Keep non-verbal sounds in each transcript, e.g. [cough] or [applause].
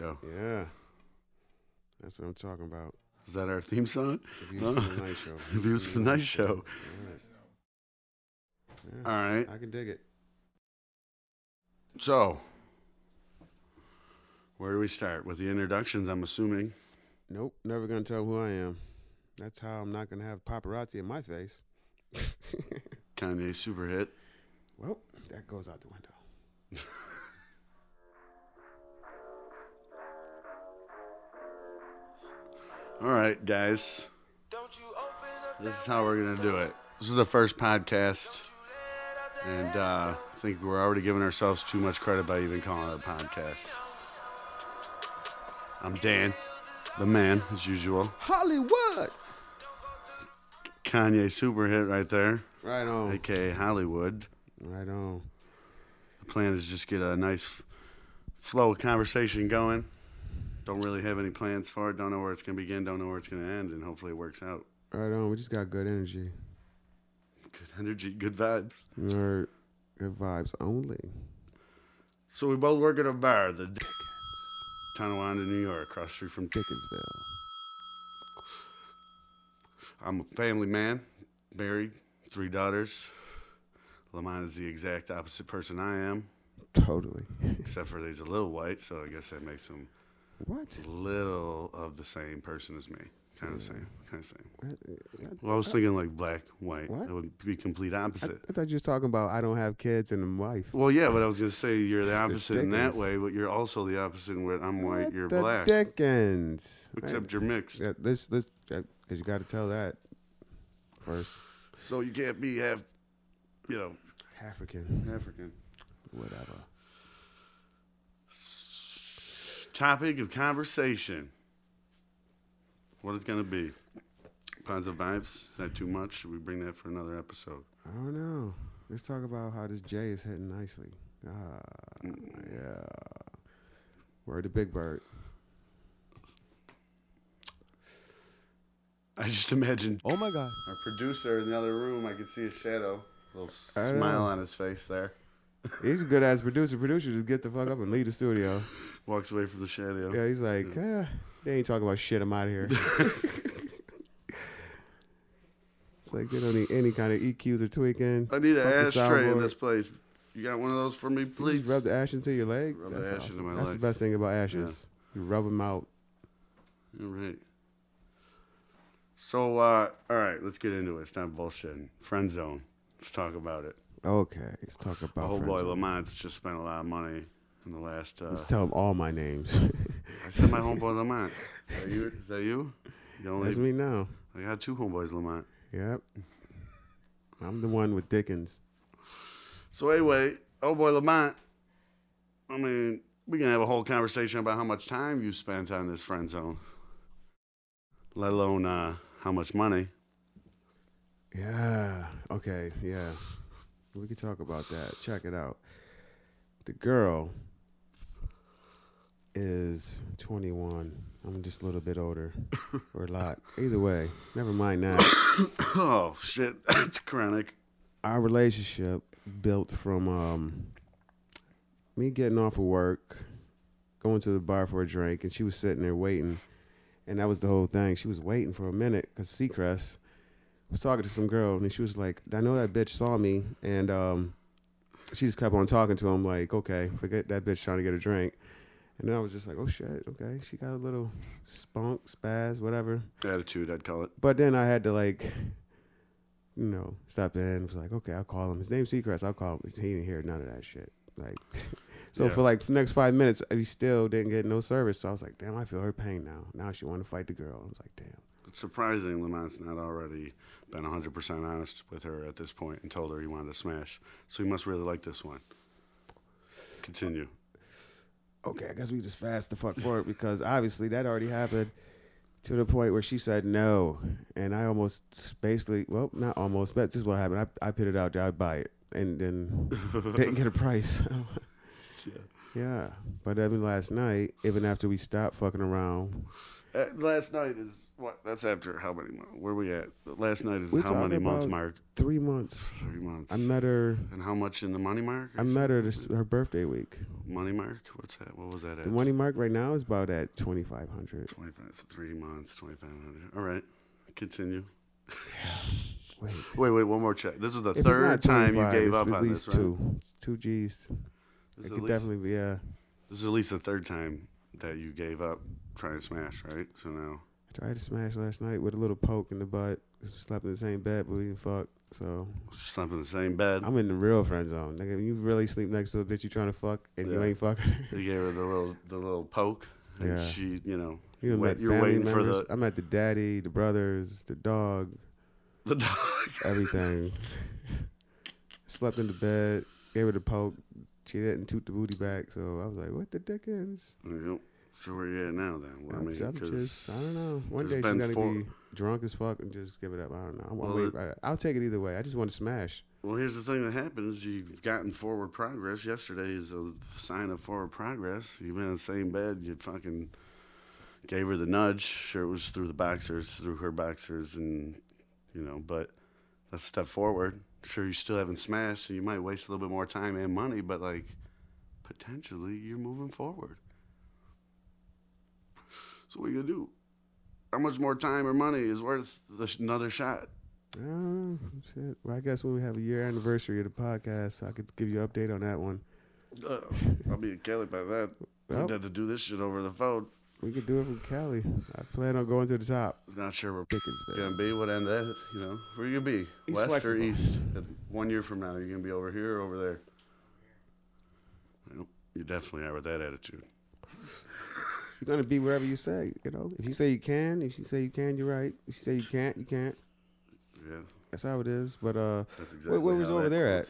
Show. Yeah. That's what I'm talking about. Is that our theme song? The views from the night show. The Views from the Night Show. All right. Yeah, All right. I can dig it. So, where do we start? With the introductions, I'm assuming. Nope, never gonna tell who I am. That's how I'm not gonna have paparazzi in my face. [laughs] Kanye super hit. well, that goes out the window. [laughs] All right, guys. This is how we're going to do it. This is the first podcast. And uh, I think we're already giving ourselves too much credit by even calling it a podcast. I'm Dan, the man, as usual. Hollywood. Kanye super hit right there, Right on. aka Hollywood. Right on. The plan is just get a nice flow of conversation going. Don't really have any plans for it. Don't know where it's going to begin. Don't know where it's going to end. And hopefully it works out. Right on. We just got good energy. Good energy, good vibes. Good vibes only. So we both work at a bar, the D- Tonawanda, New York, across the street from. Dickensville. I'm a family man, married, three daughters. Lamont is the exact opposite person I am, Totally. [laughs] except for he's a little white, so I guess that makes him what? a little of the same person as me. Kind of hmm. same, kind of same. Well, I was thinking like black, white. What? It would be complete opposite. I thought you was talking about I don't have kids and a wife. well, yeah, but I was gonna say you're the opposite in that way, but you're also the opposite in where I'm white, you're the black. Dickens. Except you're mixed. Yeah, this this because you got to tell that first. So you can't be half, you know, African, African. whatever. Topic of conversation. What it's gonna be? Positive vibes. Is that too much? Should we bring that for another episode? I don't know. Let's talk about how this J is hitting nicely. Ah, yeah. Word to Big Bird. I just imagined Oh my God. our producer in the other room. I could see a shadow, a little I smile know. on his face there. He's a good ass producer. Producer just get the fuck up and leave the studio. Walks away from the shadow. Yeah, he's like, eh, they ain't talking about shit. I'm out of here. [laughs] it's like they don't need any kind of EQs or tweaking. I need an Fuck the ashtray in soundboard. this place. You got one of those for me, please? Rub the ash into your leg. Rub the That's ash into my That's leg. the best thing about ashes. You rub them out. All right. So, uh, all right, let's get into it. It's not bullshitting. Friend zone. Let's talk about it. Okay, let's talk about. Oh boy. Lamont's just spent a lot of money in the last. Uh, Let's tell him all my names. [laughs] I said my [laughs] homeboy Lamont. Is that you? Is that you? You only, That's me now. I got two homeboys Lamont. Yep. I'm the one with Dickens. So anyway, oh boy Lamont. I mean, we can have a whole conversation about how much time you spent on this friend zone, let alone uh, how much money. Yeah. Okay. Yeah. We could talk about that. Check it out. The girl is 21. I'm just a little bit older, [coughs] or a lot. Either way, never mind that. [coughs] oh shit, [coughs] it's chronic. Our relationship built from um, me getting off of work, going to the bar for a drink, and she was sitting there waiting. And that was the whole thing. She was waiting for a minute because Seacrest was talking to some girl, and she was like, "I know that bitch saw me," and um, she just kept on talking to him, like, "Okay, forget that bitch trying to get a drink." And then I was just like, "Oh shit, okay." She got a little spunk, spaz, whatever. Attitude, I'd call it. But then I had to like, you know, stop in. and Was like, okay, I'll call him. His name's Seacrest. I'll call him. He didn't hear none of that shit. Like, [laughs] so Yeah. for like the next five minutes, he still didn't get no service. So I was like, damn, I feel her pain now. Now she want to fight the girl. I was like, damn. It's surprising Lamont's not already been 100% honest with her at this point and told her he wanted to smash. So he must really like this one. Continue. Okay, I guess we just fast the fuck forward because obviously that already happened to the point where she said no, and I almost basically, well, not almost, but this is what happened. I I put it out there, I'd buy it, and then [laughs] didn't get a price. [laughs] Yeah. Yeah, but even last night, even after we stopped fucking around, Uh, last night is what? That's after how many months? Where we at? Last night is We're how many months, about- Mark? Three months. Three months. I met her. and how much in the money mark? I met her this, her birthday week. Money mark? What's that? What was that at? The money mark right now is about at twenty five hundred. 25, so three months, 2,500. All right. Continue. [laughs] Wait. Wait, wait, one more check. This is the If third time you gave up at on least this, right? two. Two G's. This It could least, definitely be. Yeah. this is at least the third time that you gave up trying to smash, right? So now, I tried to smash last night with a little poke in the butt. We slept in the same bed, but we didn't fuck. So slept in the same bed. I'm in the real friend zone. Nigga, when you really sleep next to a bitch you trying to fuck and you ain't fucking her. You gave her the little, the little poke, and Yeah. she, you know, You wait- met you're family waiting for members. the I met the daddy, the brothers, the dog, the dog. [laughs] everything. Slept in the bed, gave her the poke. She didn't toot the booty back, so I was like, "What the dickens?" Yep. So where you at now then? Well, I mean, I'm just, I don't know. One day she's gonna four- be drunk as fuck and just give it up. I don't know. I'm, I'm Well, wait, I- I'll take it either way. I just want to smash. Well, here's the thing that happens. You've gotten forward progress. Yesterday is a sign of forward progress. You've been in the same bed. You fucking gave her the nudge. Sure, it was through the boxers, through her boxers, and, you know, but that's a step forward. Sure, you still haven't smashed, so you might waste a little bit more time and money, but, like, potentially you're moving forward. So, what are you to do? How much more time or money is worth the sh- another shot? Oh, shit. Well, I guess when we have a year anniversary of the podcast, I could give you an update on that one. Uh, I'll be in Cali by that. Well, We'd have to do this shit over the phone. we could do it from Cali. I plan on going to the top. Not sure where Dickensville. gonna be. What end that? You know, where you gonna be? He's West flexible. or east? One year from now, you're gonna be over here or over there? Well, you definitely are with that attitude. You're gonna be wherever you say. You know, if you say you can, if you say you can, you're right. If you say you can't, you can't. Yeah, That's how it is. But uh, exactly. where was how over there at?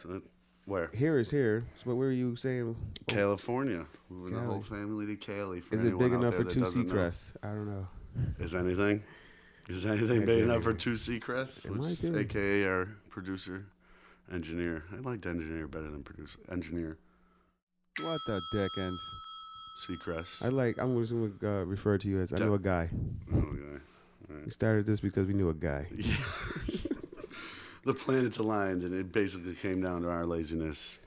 Where? here is here. So what were you saying? California. Moving the whole family to Cali. For Is it big enough for two. Seacrests? I don't know. Is anything? Is anything Is big enough for two Seacrests? It Which might is. AKA our producer, engineer. I liked engineer better than producer. Engineer. What the dickens? Seacrest. I like. I'm just gonna uh, refer to you as I know a guy. Oh, okay. All right. We started this because we knew a guy. [laughs] Yeah. [laughs] the planets aligned, and it basically came down to our laziness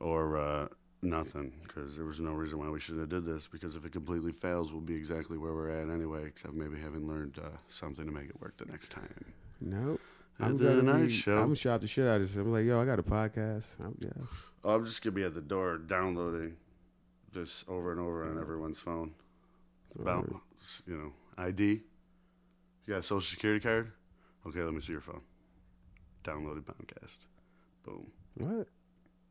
or uh, nothing, because there was no reason why we should have did this. Because if it completely fails, we'll be exactly where we're at anyway, except maybe having learned uh, something to make it work the next time. Nope. I'm gonna night be, show. I'm shop the shit out of this. I'm like, yo, I got a podcast. I'm, yeah. Oh, I'm just gonna be at the door downloading this over and over on everyone's phone. About you know ID. You got a social security card? Okay, let me see your phone. Downloaded podcast. Boom. What?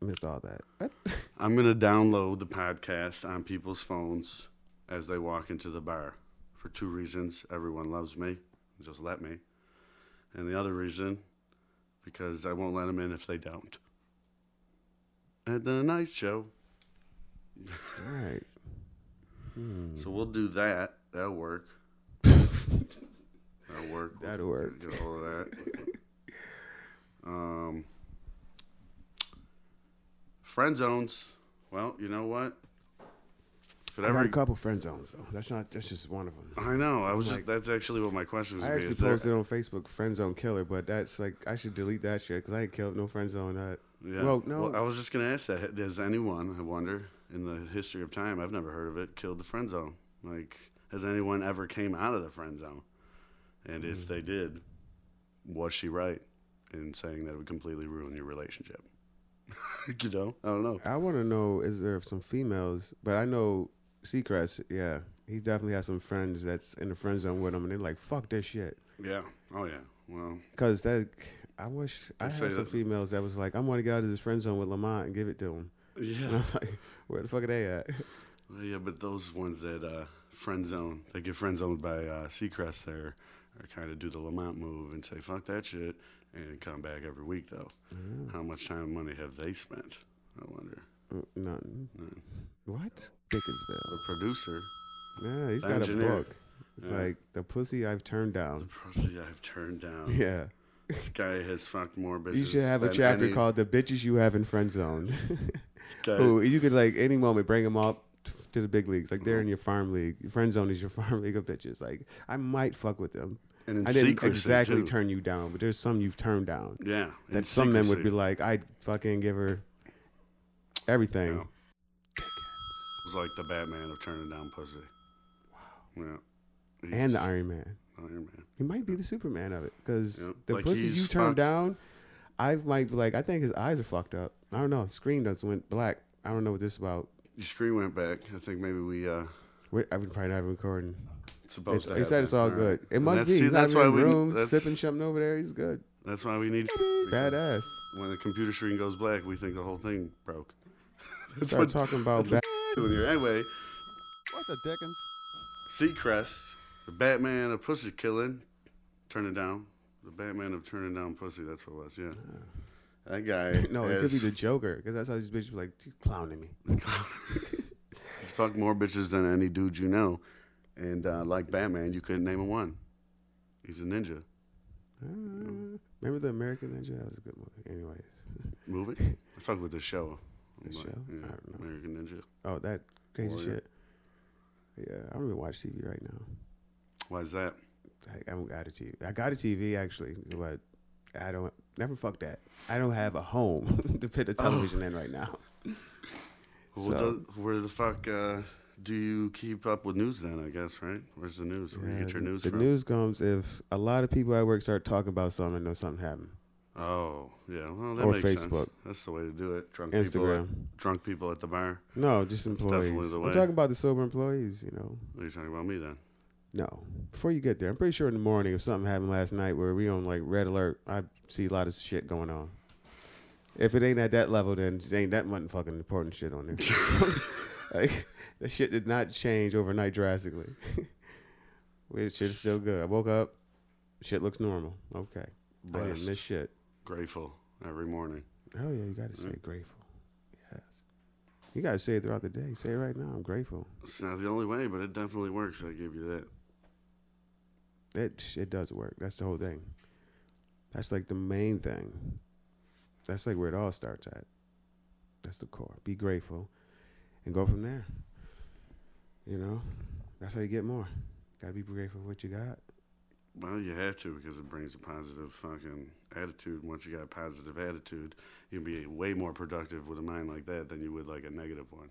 Missed all that. [laughs] What? I'm gonna download the podcast on people's phones as they walk into the bar for two reasons. Everyone loves me, just let me, and the other reason because I won't let them in if they don't. At the night show, All right. Hmm. so we'll do that. That'll work. That'll work. We'll [laughs] That'll work. Get all of that. Um, friend zones. Well, you know what? If I ever got a couple friend zones though. That's not. That's just one of them. I know. I was Like- just. That's actually what my question was. I actually posted on Facebook friend zone killer, but that's like I should delete that shit because I ain't killed no friend zone. That Yeah. Well, no. I was just gonna ask that. Does anyone, I wonder, in the history of time, I've never heard of it, killed the friend zone? Like, has anyone ever came out of the friend zone? And Hmm. if they did, was she right in saying that it would completely ruin your relationship? [laughs] you know, I don't know. I want to know is there some females, but I know Seacrest. Yeah, he definitely has some friends that's in the friend zone with him, and they're like, "Fuck this shit." Yeah. Oh yeah. Well, Cause that, I wish I had some that- females that was like, I'm want to get out of this friend zone with Lamont and give it to him." And yeah. I'm like, [laughs] "Where the fuck are they at?" [laughs] Well, yeah, but those ones that uh, friend zone, they get friend zoned by uh, Seacrest there, are kind of do the Lamont move and say fuck that shit and come back every week though. How much time and money have they spent? I wonder. Mm, Nothing. Mm. What? The Dickensville. producer, Yeah, he's The got engineer. a book. It's Yeah. like the pussy I've turned down. the pussy I've turned down. [laughs] Yeah, This guy has fucked more bitches. you should have a chapter any- called "The Bitches You Have in Friend Zone." this [laughs] Who you could like any moment bring them up, to the big leagues. Like they're in mm-hmm. your farm league. Your friend zone is your [laughs] farm league of bitches. Like I might fuck with them. And in I didn't secrecy, exactly too. turn you down, but there's some you've turned down. Yeah. That some men would be like, I'd fucking give her everything. Yeah. It's like the Batman of turning down pussy. Wow. Yeah. And the Iron Man. Iron Man. He might be the Superman of it because Yep. the Like pussy you turned fucked- down, I might be like, I think his eyes are fucked up. I don't know. Screen does went black. I don't know what this is about. Your screen went back. I think maybe we uh We're, I've been probably not recording. supposed It's, to. he have said that. it's all right. good. It must that's- be. see, He's that's not why in we the room that's, sipping something over there. He's good. That's why we need Badass. When the computer screen goes black, we think the whole thing broke. [laughs] That's Start what talking about that's bad. doing here. Anyway, What the dickens? Seacrest, the Batman of pussy killing, turn it down. The Batman of turning down pussy. That's what it was. Yeah. That guy. [laughs] No, it could be the Joker because that's how these bitches be like, she's clowning me. [laughs] He's fucked more bitches than any dude you know. And uh, like Batman, you couldn't name him one. He's a ninja. Uh, remember the American Ninja? That was a good movie. Anyways. Movie? [laughs] I fuck with the show. The Like, show? Yeah, I don't know. American Ninja. Oh, that crazy Warrior. shit. Yeah, I don't even watch TV right now. Why is that? I, I don't got a TV. I got a TV actually, but I don't. Never fuck that. I don't have a home [laughs] to put the television in right now. [laughs] Well, So- the- where the fuck uh, do you keep up with news then, I guess, right? Where's the news? Where do you get your news the from? news comes if a lot of people at work start talking about something. I know something happened. Oh, yeah. Well, that Or makes Facebook. sense. That's the way to do it. Drunk people, Instagram. at, drunk people at the bar. No, just That's employees. definitely the I'm way. talking about the sober employees. You know, What are you talking about me then? No. Before you get there, I'm pretty sure in the morning if something happened last night where we on like red alert, I see a lot of shit going on. If it ain't at that level, then it ain't that much fucking important shit on there. [laughs] like the shit did not change overnight drastically. [laughs] Wait, shit is still good. I woke up, shit looks normal. Okay, I didn't miss shit. grateful every morning. Oh yeah, you got to mm. say grateful. Yes, you got to say it throughout the day. Say it right now. I'm grateful. It's not the only way, but it definitely works. I give you that. It it does work. That's the whole thing. That's like the main thing. That's like where it all starts at. That's the core. Be grateful, and go from there. You know, that's how you get more. Got to be grateful for what you got. Well, you have to because it brings a positive fucking attitude. Once you got a positive attitude, you can be way more productive with a mind like that than you would like a negative one.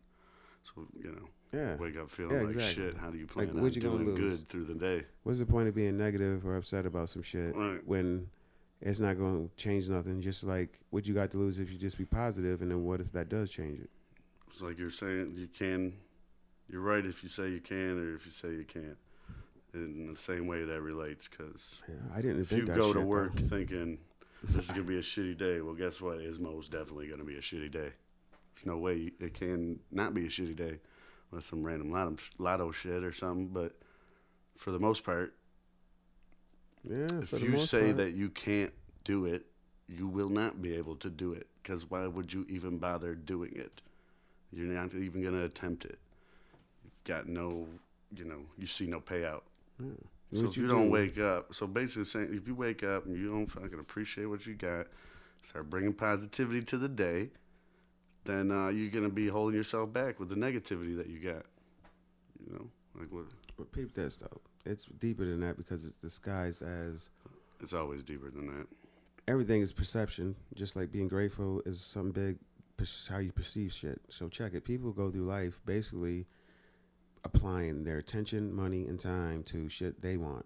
So you know, Yeah. wake up feeling Yeah, like exactly. shit. How do you plan Like, on you doing good through the day? What's the point of being negative or upset about some shit Right. when it's not going to change nothing? Just like what you got to lose if you just be positive, and then what if that does change it? It's like you're saying you can. You're right if you say you can, or if you say you can't. In the same way that relates, because Yeah, I didn't if you go to though. work thinking this is gonna be a shitty day, well, guess what? It's most definitely gonna be a shitty day. There's no way it can not be a shitty day, with some random lotto, lotto shit or something. But for the most part, Yeah, if you say part. that you can't do it, you will not be able to do it. Because why would you even bother doing it? You're not even going to attempt it. You've got no, you know, you see no payout. Yeah. So if you, don't wake up, so basically saying if you wake up and you don't fucking appreciate what you got, start bringing positivity to the day, then uh, you're gonna be holding yourself back with the negativity that you got. You know, like what? But peep this though. It's deeper than that because it's disguised as It's always deeper than that. everything is perception. Just like being grateful is some big how you perceive shit. So check it. People go through life basically applying their attention, money, and time to shit they want.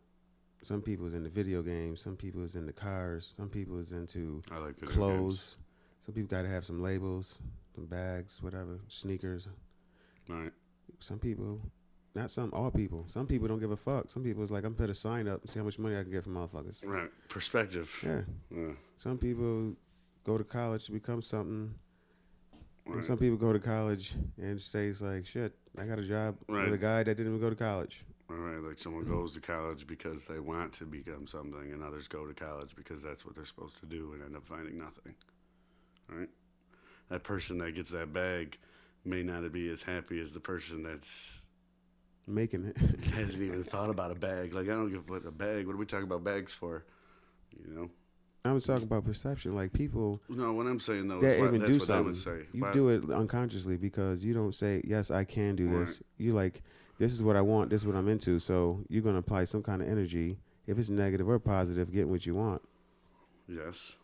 Some people is into video games. Some people is into cars. Some people is into I like clothes. Some people got to have some labels, bags, whatever, sneakers. All right. Some people, not some, all people. Some people don't give a fuck. Some people is like, I'm put a sign up and see how much money I can get from motherfuckers. Right. Perspective. Yeah. Yeah. Some people go to college to become something. Right. And some people go to college and stays like, shit, I got a job with a guy that didn't even go to college. All right. Like someone goes to college because they want to become something, and others go to college because that's what they're supposed to do and end up finding nothing. All right. That person that gets that bag may not be as happy as the person that's Making it. [laughs] hasn't even thought about a bag. Like I don't give a what a bag. What are we talking about bags for? You know. I was talking about perception. Like people No, what I'm saying though, that is why- even that's do what I would something. say. You Why- do it unconsciously because you don't say, "Yes, I can do this." Right. You like, "This is what I want. This is what I'm into." So you're gonna apply some kind of energy, if it's negative or positive, getting what you want. Yes.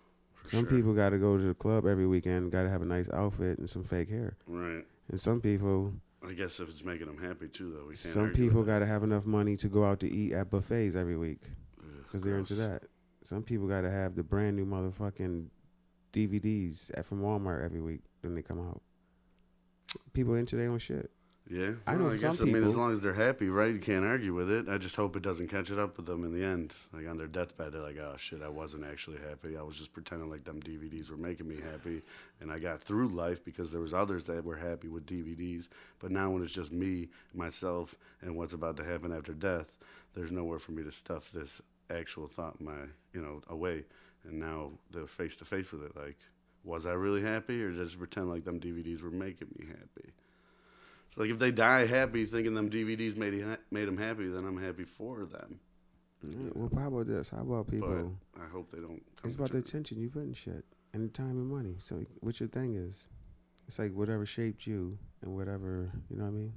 Some sure. people got to go to the club every weekend, got to have a nice outfit and some fake hair, Right. and some people, I guess if it's making them happy too, though, we can't. some people got to have enough money to go out to eat at buffets every week because they're into that. Some people got to have the brand new motherfucking DVDs at, from Walmart every week when they come out. People into their own shit. Yeah, I Well, know I guess some I mean, as long as they're happy, right? You can't argue with it. I just hope it doesn't catch it up with them in the end. Like on their deathbed, they're like, "Oh shit, I wasn't actually happy. I was just pretending like them DVDs were making me happy, and I got through life because there was others that were happy with DVDs. But now when it's just me, myself, and what's about to happen after death, there's nowhere for me to stuff this actual thought my, you know, away. And now they're face to face with it. Like, was I really happy, or just pretend like them DVDs were making me happy? So like if they die happy, thinking them DVDs made made them happy, then I'm happy for them. Yeah, Well, how about this? How about people? But I hope they don't. Come It's about the attention you put in shit and the time and money. So what your thing is? It's like whatever shaped you and whatever you know what I mean.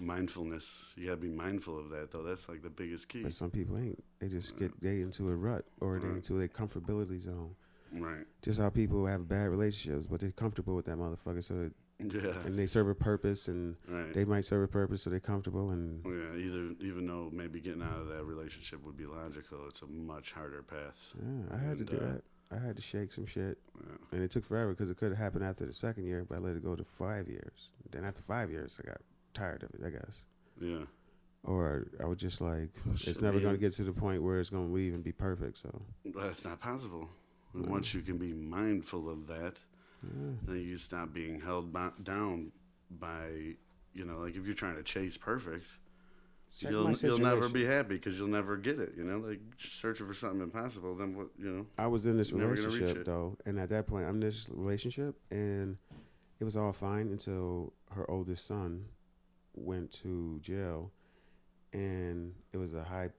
mindfulness. You gotta be mindful of that, though. That's like the biggest key. But some people ain't. They just get they into a rut or they into a comfortability zone. Right. Just how people have bad relationships, but they're comfortable with that motherfucker. So that, Yeah. and they serve a purpose, and Right. they might serve a purpose, so they're comfortable. And yeah. Either even though maybe getting out of that relationship would be logical, it's a much harder path. yeah, I had to do uh, that. I had to shake some shit, Yeah. and it took forever because it could have happened after the second year, but I let it go to five years. Then after five years, I got tired of it. I guess. Yeah. or I was just like, it's Shit, never going to get to the point where it's going to leave and be perfect. So, But that's not possible. No. once you can be mindful of that, yeah, then you stop being held bo- down by, you know, like if you're trying to chase perfect, Check you'll you'll never be happy because you'll never get it. You know, like searching for something impossible. Then what? You know. I was in this You're never gonna reach relationship though, and at that point, I'm in this relationship, and it was all fine until her oldest son went to jail, and it was a high,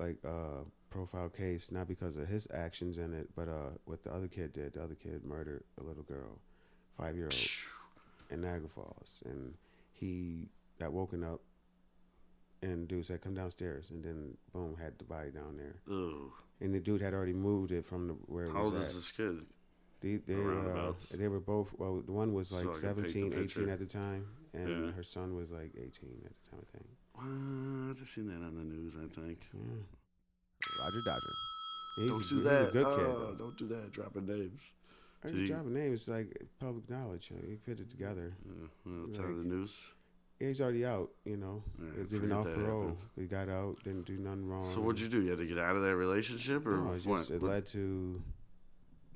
like, uh, profile case, not because of his actions in it, but uh, what the other kid did. The other kid murdered a little girl, five year old. in Niagara Falls, and he got woken up, and dude said, "Come downstairs," and then boom, had the body down there, Ugh. and the dude had already moved it from the where it How old was is this kid? They they, uh, they were both well, the one was like I can paint the 17, 18 at the time, and Yeah. her son was like eighteen at the time, I think. I just seen that on the news. I think. Yeah, Roger Dodger. He's, don't a, do he's that. a good kid. Oh, though. don't do that. Dropping names. He- job and name is like public knowledge. You, you put it together. Yeah, well, tell Like- the news. Yeah, he's already out. You know, Yeah, he's even off parole. He got out, didn't do nothing wrong. So what'd you do? You had to get out of that relationship, or No, it what? just it led to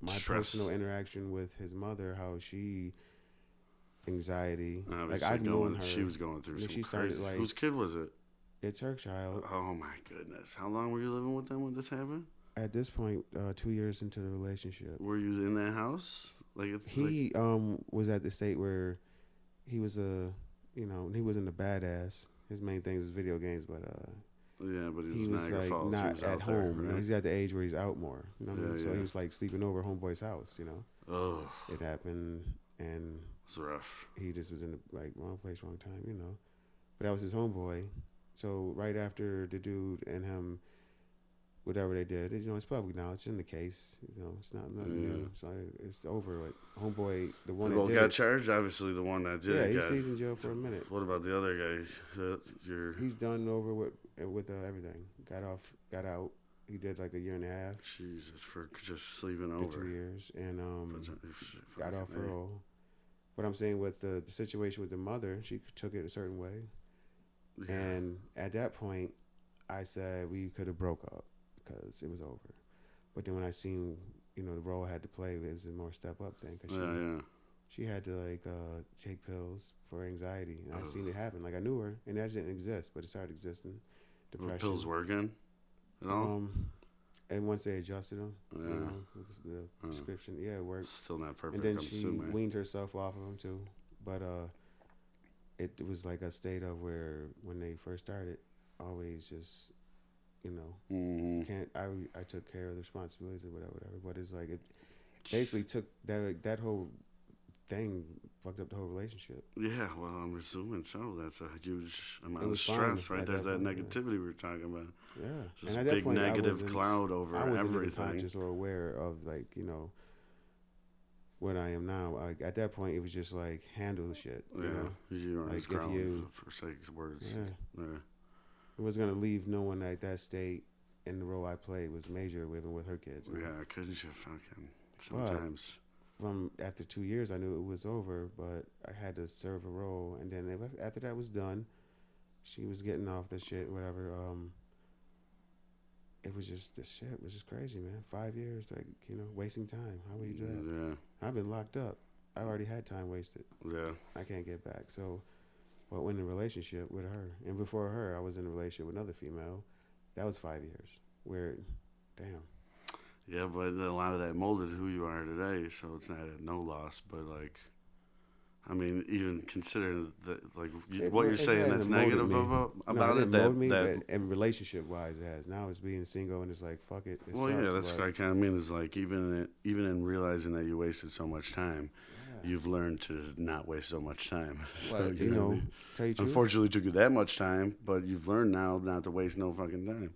my Stress. personal interaction with his mother, how she anxiety. like I've known her. She was going through some she started, crazy. like- Whose kid was it? It's her child. Oh my goodness! How long were you living with them when this happened? At this point, uh, two years into the relationship, Were you in that house? Like it's like, he um was at the state where he was a you know he wasn't a badass. His main thing was video games, but uh, yeah, but he was, was like not was at out there, home. You know, he's at the age where he's out more. You know what I mean? Yeah, So he was like sleeping over homeboy's house. You know, Oh, it happened, and it's rough. he just was in the like wrong place, wrong time, you know. But that was his homeboy. So right after the dude and him, whatever they did, you know, it's public knowledge in the case. You know, it's not nothing Yeah. new. So it's over with. Homeboy, the one that did got it, charged. Obviously, the one that did yeah, he's got. he's in jail for a minute. What about the other guy? Uh, your He's done over with with uh, everything. Got off, got out. He did like a year and a half, Jesus for just sleeping or two over. years, and um, got off parole. But I'm saying with the, the situation with the mother, she took it a certain way. Yeah. And at that point, I said we could have broke up because it was over. But then when I seen, you know, the role I had to play, it was a more step up thing. Cause she, yeah, yeah. she had to like uh, take pills for anxiety, and I seen it happen. Like I knew her, and that didn't exist, but it started existing. Depression. pills working at all? Um, and once they adjusted them, yeah. you know, with the Uh. prescription, yeah, it worked. Still not perfect. and then I'm she assuming. weaned herself off of them too. But uh, it was like a state of where when they first started, always just you know, hmm can't I I took care of the responsibilities or whatever, whatever. But it's like it basically took that that whole thing fucked up the whole relationship. Yeah, well, I'm assuming so. That's a huge amount of stress, right? There's that that point, yeah. negativity we were talking about. Yeah, This at big point, I negative cloud over I wasn't everything. conscious or aware of like you know what I am now. Like at that point, it was just like handle the shit. You Yeah, know? you Like, if you- for sake of words. Yeah, Yeah. it was gonna leave no one at that state. And the role I played was major, living with her kids. Yeah, know? Couldn't you fucking sometimes? From after two years, I knew it was over, but I had to serve a role. And then after that was done, she was getting off the shit, whatever. Um, it was just this shit was just crazy, man. Five years, like you know, wasting time. How would you do that? Yeah, I've been locked up. I already had time wasted. yeah. I can't get back. So, but when in relationship with her, and before her, I was in a relationship with another female. That was five years. Where, damn. Yeah, but a lot of that molded who you are today, so it's not a no loss. But like, I mean, even considering that, like you, It what you're saying that's negative me. about, No, about it, didn't that, me, that but, and relationship wise, it has. Now it's being single and it's like fuck it. it well, yeah, that's what I kind of mean. Is like even in, even in realizing that you wasted so much time, yeah. you've learned to not waste so much time. [laughs] so, Well, you I know, mean? tell you unfortunately, it took you that much time, but you've learned now not to waste no fucking time,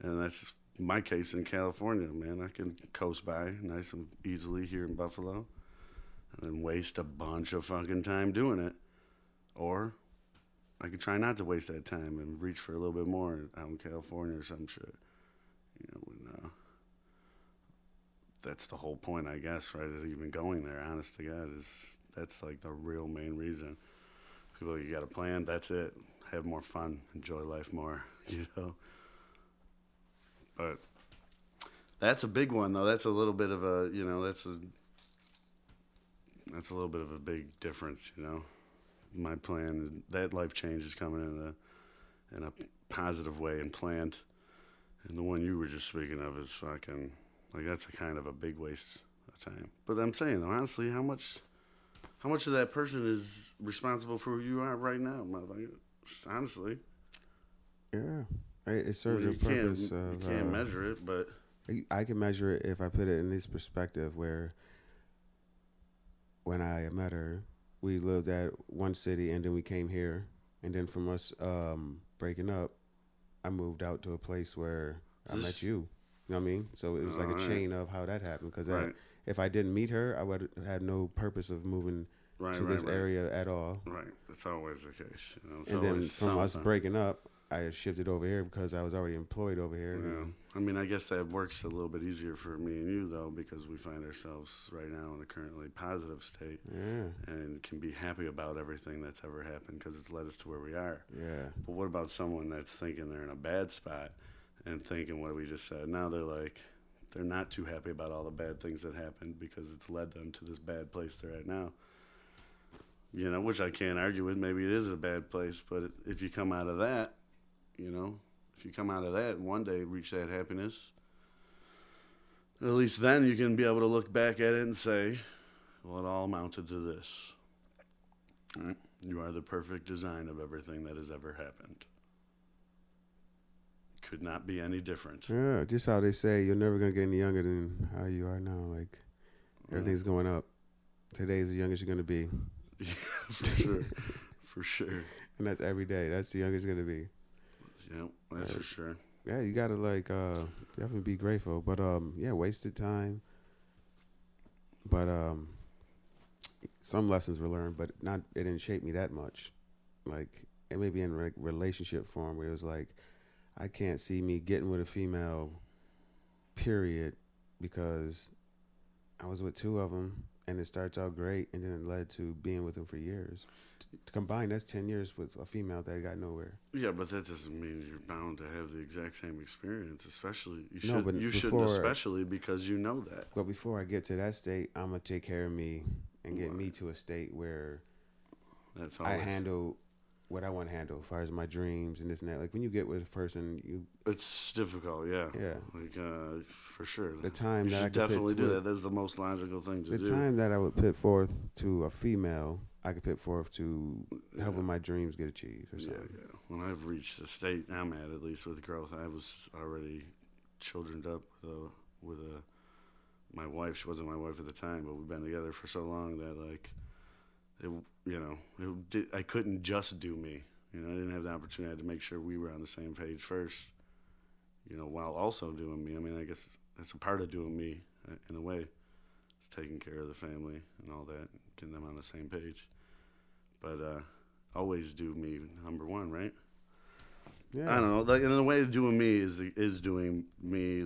and that's my case in California, man. I can coast by nice and easily here in Buffalo, and waste a bunch of fucking time doing it, or I could try not to waste that time and reach for a little bit more out in California or some shit. You know, uh, that's the whole point, I guess, right? Of even going there, honest to God, is that's like the real main reason. People, you got a plan. That's it. Have more fun. Enjoy life more. [laughs] You know. But that's a big one, though. That's a little bit of a, you know, that's a that's a little bit of a big difference. You know, my plan that life change is coming in a in a positive way and planned, and the one you were just speaking of is fucking like that's a kind of a big waste of time. But I'm saying though, honestly, how much how much of that person is responsible for who you are right now, motherfucker? Honestly, Yeah, it, Well, serves you a can't purpose. you can't uh, measure it, but I can measure it if I put it in this perspective where when I met her, we lived at one city and then we came here. And then from us um, breaking up, I moved out to a place where I met you. You know what I mean? So it was like a Alright. chain of how that happened. Because right, if I didn't meet her, I would have had no purpose of moving right, to right, this right. and at all. Right, that's always the case. You know, and then from us breaking up, I shifted over here because I was already employed over here. Yeah. I mean, I guess that works a little bit easier for me and you though, because we find ourselves right now in a currently positive state Yeah, and can be happy about everything that's ever happened because it's led us to where we are. yeah. But what about someone that's thinking they're in a bad spot and thinking what we just said? Now they're like, they're not too happy about all the bad things that happened because it's led them to this bad place they're at now. You know, which I can't argue with. Maybe it is a bad place, but if you come out of that, you know, if you come out of that and one day reach that happiness, at least then you can be able to look back at it and say, well, it all amounted to this. Right? You are the perfect design of everything that has ever happened. Could not be any different. Yeah, just how they say you're never gonna get any younger than how you are now. Like everything's going up. Today's the youngest you're gonna be, [laughs] Yeah, for sure. for sure. [laughs] and that's every day. That's the youngest you're gonna be. Yeah, that's for sure. Yeah, you gotta like uh definitely be grateful. But um, yeah, wasted time. But um, some lessons were learned, but not. It didn't shape me that much. Like it may be in like relationship form where it was like, I can't see me getting with a female. Period, because I was with two of them, and it starts out great, and then it led to being with him for years. Combined, that's ten years with a female that got nowhere. Yeah, but that doesn't mean you're bound to have the exact same experience. Especially you No, should but you shouldn't especially because you know that. But before I get to that state, I'm gonna take care of me and get me to a state where That's I handle what I want to handle, as far as my dreams and this and that. Like when you get with a person, you It's difficult, yeah. yeah, Like uh, for sure. the time you that I should could definitely do that. That's the most logical thing to The do. time that I would put forth to a female, I could put forth to helping my dreams get achieved or Yeah, something. yeah. When I've reached the state I'm at, at least with growth, I was already childrened up with a, with a my wife. She wasn't my wife at the time, but we've been together for so long that like, it, you know, it I couldn't just do me. You know, I didn't have the opportunity. To make sure we were on the same page first. You know, while also doing me. I mean, I guess that's a part of doing me uh, in a way. It's taking care of the family and all that, getting them on the same page. But uh, always do me number one, right? Yeah. I don't know. Like in a way, doing me is is doing me,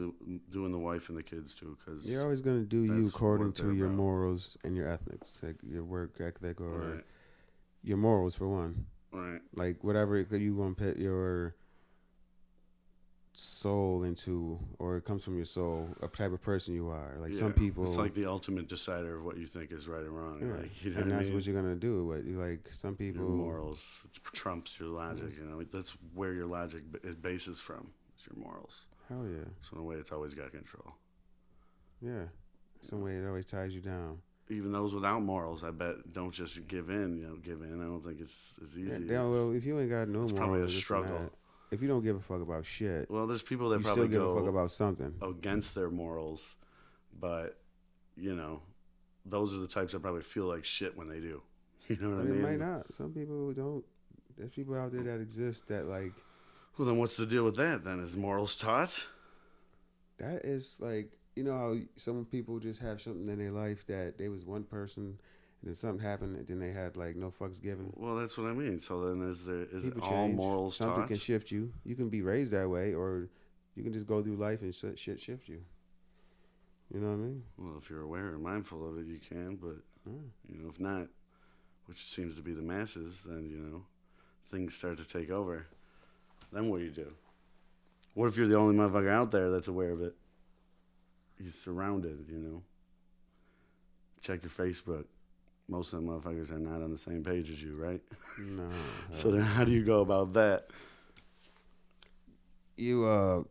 doing the wife and the kids too. Because You're always gonna do you according to your about. morals and your ethics, like your work ethic or right, your morals for one. right, Like whatever you want to put your soul into, or it comes from your soul, a type of person you are. Like some people, It's like the ultimate decider of what you think is right or wrong. yeah, Like, you know and what I that's mean? what you're gonna do. What you like, some people, your morals it trumps your logic. You know, that's where your logic is bases from. It's your morals. hell yeah, So in a way, it's always got control. yeah. Some way it always ties you down. Even those without morals, I bet, don't just give in. You know, give in. I don't think it's as easy. yeah, well, if you ain't got no It's morals, probably a struggle. If you don't give a fuck about shit, well, there's people that you probably still give go a fuck about something. against their morals, but you know, those are the types that probably feel like shit when they do. [laughs] You know what But I mean? it might not. Some people don't. There's people out there that exist that like Well, then what's the deal with that? Then is morals taught? that is like you know how some people just have something in their life that they was one person and then something happened and then they had like no fucks given. Well, that's what I mean. So then is there is it People all change. morals Something taught? can shift you. You can be raised that way, or you can just go through life and shit, shit shift you. You know what I mean? Well, if you're aware and mindful of it, you can. But Yeah. you know, if not, which seems to be the masses, then you know, things start to take over. Then what do you do? What if you're the only motherfucker out there that's aware of it? You're surrounded, you know. Check your Facebook. Most of the motherfuckers are not on the same page as you, right? No. [laughs] So then, how do you go about that? you uh,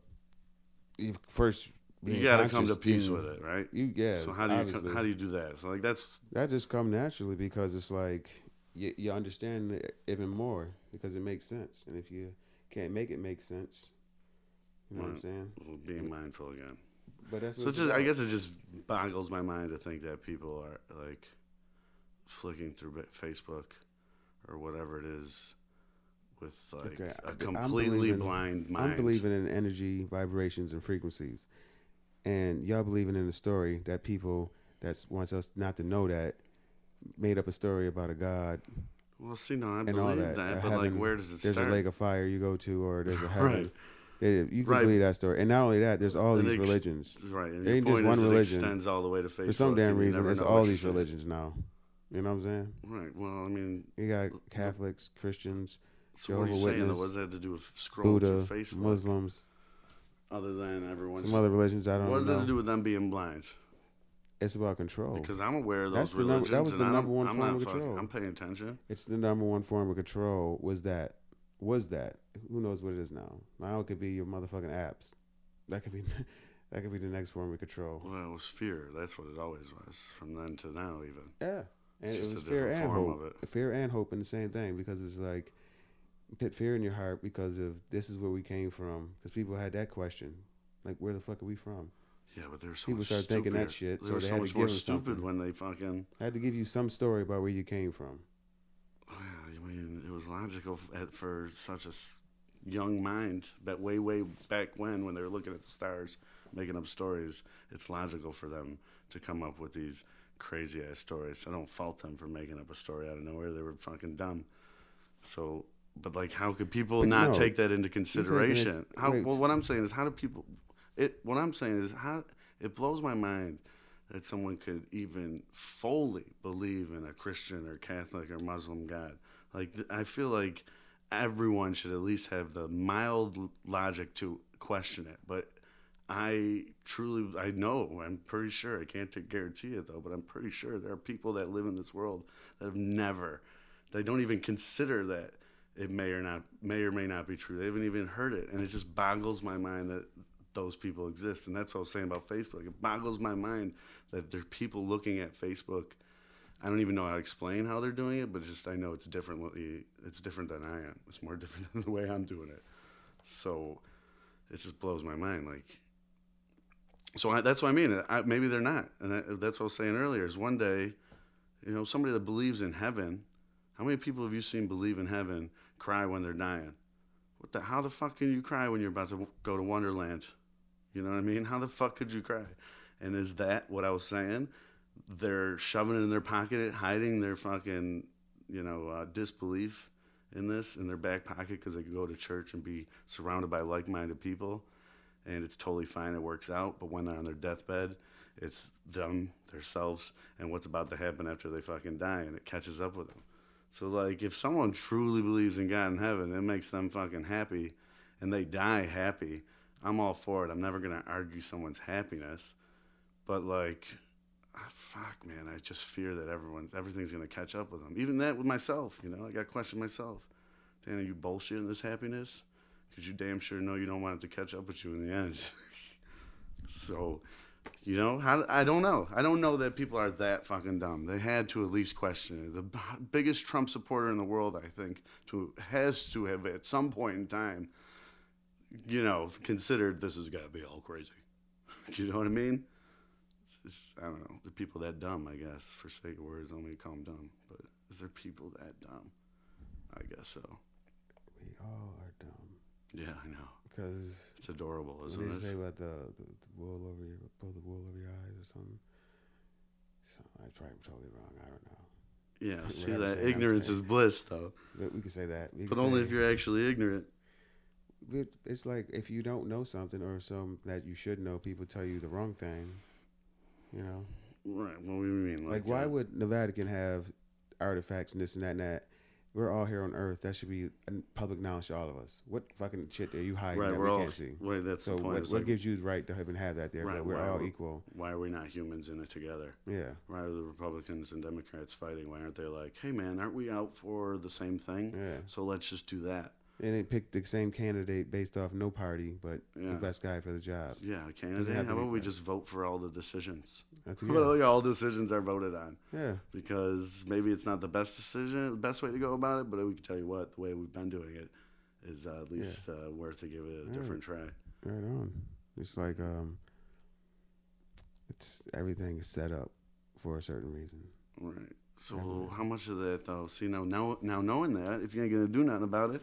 you first You got to come to peace with it, right? You yeah. so how do you obviously. how do you do that? So like that's that just come naturally because it's like you, you understand it even more because it makes sense and if you can't make it make sense you know what i'm saying well, being mindful again. but that's So just, I guess it just boggles my mind to think that people are like flicking through Facebook or whatever it is with like Okay, a I'm completely believing- blind mind. i'm believing in energy vibrations and frequencies and y'all believing in the story that people that wants us not to know that made up a story about a god Well, see, no, I believe that, that, a but like, where does it start? there's start? a lake of fire you go to or there's a [laughs] heaven right, Yeah, you can Right. believe that story and not only that there's all And these ex- religions right. And There ain't just one religion. It extends all the way to Facebook. for some damn reason it's all these religions now you know what i'm saying Right. Well, I mean, You got Catholics, Christians, so what are you Jehovah's saying? Though? What does that have to do with scrolling Buddha, through Facebook? Muslims, Other than everyone. some other religions. I don't know. what does that have to do with them being blind? It's about control. Because I'm aware of That's those the number- that was the number one I'm form of fucking- control. I'm paying attention. It's the number one form of control. Was that? Was that? Who knows what it is now? Now it could be your motherfucking apps. That could be. [laughs] that could be the next form of control. Well, it was fear. That's what it always was, from then to now, even. Yeah, and It's it just was a fear and form hope. of it. Fear and hope in the same thing because it's like put fear in your heart because of this is where we came from. Because people had that question, like where the fuck are we from? Yeah, but they're so People start thinking that shit, They so they so had to give stupid when they fucking. I had to give you some story about where you came from. Oh, yeah, I mean, it was logical for such a young mind. That way, way back when, when they were looking at the stars, making up stories, it's logical for them to come up with these crazy ass stories. I don't fault them for making up a story out of nowhere. They were fucking dumb. So, but like, how could people But not no, take that into it- consideration? How? Well, what I'm saying is, how do people? It. What I'm saying is, how it blows my mind that someone could even fully believe in a Christian or Catholic or Muslim God. Like, I feel like everyone should at least have the mild logic to question it. But I truly, I know, I'm pretty sure, I can't guarantee it though, but I'm pretty sure there are people that live in this world that have never, they don't even consider that it may or not, may or may not be true. They haven't even heard it. And it just boggles my mind that those people exist. And that's what I was saying about Facebook. It boggles my mind that there's people looking at Facebook I don't even know how to explain how they're doing it, but just I know it's differently. It's different than I am. It's more [laughs] different than the way I'm doing it. So it just blows my mind. Like, so I, that's what I mean. I, maybe they're not, and I, that's what I was saying earlier. Is one day, you know, somebody that believes in heaven. How many people have you seen believe in heaven cry when they're dying? What the? How the fuck can you cry when you're about to go to Wonderland? You know what I mean? How the fuck could you cry? And is that what I was saying? They're shoving it in their pocket, hiding their fucking, you know, uh, disbelief in this in their back pocket because they could go to church and be surrounded by like-minded people, and it's totally fine. It works out. But when they're on their deathbed, it's them, themselves, and what's about to happen after they fucking die, and it catches up with them. So like, if someone truly believes in God in heaven, it makes them fucking happy, and they die happy. I'm all for it. I'm never gonna argue someone's happiness, but like, ah, fuck, man, I just fear that everyone, everything's gonna catch up with them. Even that with myself, you know, I got to question myself. Dan, are you bullshitting this happiness? Because you damn sure know you don't want it to catch up with you in the end. [laughs] so, you know, how, I don't know. I don't know that people are that fucking dumb. They had to at least question it. The b- biggest Trump supporter in the world, I think, to has to have at some point in time, you know, considered this has got to be all crazy. [laughs] you know what I mean? It's, I don't know. The people that dumb, I guess, for sake of words, don't mean call them dumb. But is there people that dumb? I guess so. We all are dumb Yeah, I know. because It's adorable, what isn't they it? say about the, the, the wool over your pull the wool over your eyes or something. So I try I'm totally wrong. I don't know. Yeah, [laughs] see that ignorance is bliss, though. But we can say that. We But only say- if you're actually ignorant. It, it's like if you don't know something or some that you should know, people tell you the wrong thing. You know, Right. What do you mean? like, why uh, would the Vatican have artifacts and this and that and that? We're all here on Earth. That should be public knowledge to all of us. What fucking shit are you hiding Right, that we all. can't see? Wait, that's So the point. what, what like, gives you the right to even have that there? Right, we're all are- equal. why are we not humans in it together? Yeah. Why are the Republicans and Democrats fighting? Why aren't they like, hey man, aren't we out for the same thing? Yeah. So let's just do that. And they picked the same candidate based off no party, but Yeah. the best guy for the job. Yeah, candidate. How about we just vote for all the decisions? That's [laughs] How yeah. about all decisions are voted on? yeah. Because maybe it's not the best decision, the best way to go about it, but we can tell you what, the way we've been doing it is uh, at least uh, worth to give it a Yeah. different try. Right on. It's like um, it's everything is set up for a certain reason. Right. So Definitely. how much of that though? See now, now, now knowing that, if you ain't gonna do nothing about it,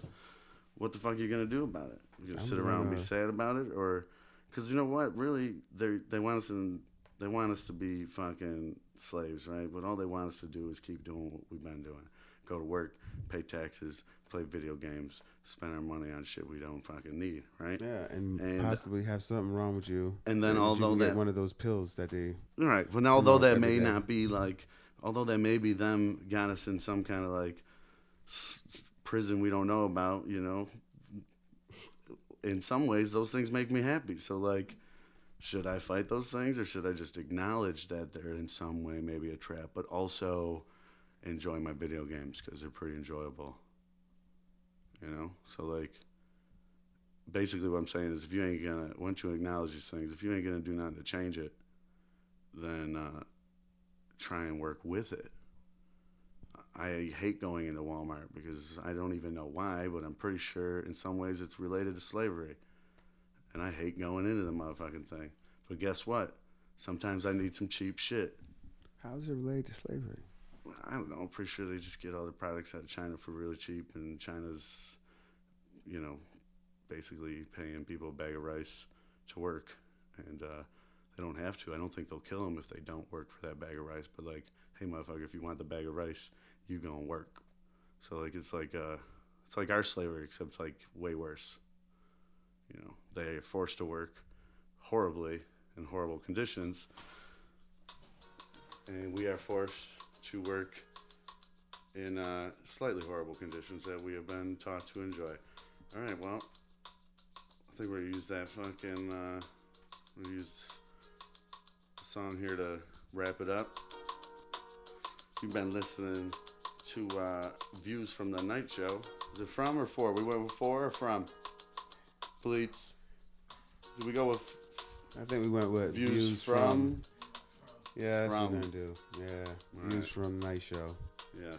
what the fuck are you gonna do about it? You gonna I'm sit around and be sad about it, or because you know what? Really, they they want us in, they want us to be fucking slaves, right? But all they want us to do is keep doing what we've been doing: go to work, pay taxes, play video games, spend our money on shit we don't fucking need, right? Yeah, and, And- possibly have something wrong with you. And then you although that one of those pills that they Right. But although that may day. not be like, although that may be them got us in some kind of like prison we don't know about, you know, in some ways, those things make me happy. So, like, should I fight those things or should I just acknowledge that they're in some way maybe a trap, but also enjoy my video games because they're pretty enjoyable? You know? So, like, basically, what I'm saying is if you ain't gonna, once you acknowledge these things, if you ain't gonna do nothing to change it, then uh, try and work with it. I hate going into Walmart because I don't even know why, but I'm pretty sure in some ways it's related to slavery. And I hate going into the motherfucking thing. But guess what? Sometimes I need some cheap shit. How is it related to slavery? I don't know. I'm pretty sure they just get all the products out of China for really cheap, and China's, you know, basically paying people a bag of rice to work, and uh, they don't have to. I don't think they'll kill them if they don't work for that bag of rice. But like, hey, motherfucker, if you want the bag of rice, you go and work. So like, it's like uh, it's like our slavery, except it's like way worse. You know, they are forced to work horribly in horrible conditions, and we are forced to work in uh, slightly horrible conditions that we have been taught to enjoy. All right, well, I think we're gonna use that fucking. Uh, we'll use song here to wrap it up. You've been listening to uh, Views from the Night Show. Is it from or for? We went with for or from? Bleats. Did we go with I think we went with views, views, from? Yeah, that's From- what they do. Yeah, Right. views from Night Show. Yes.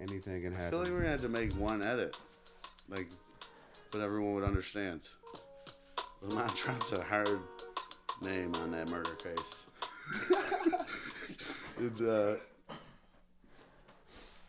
Anything can happen. I feel like we're gonna have to make one edit, like, but everyone would understand. Lamont Trump's a hard name on that murder case. [laughs] and, uh,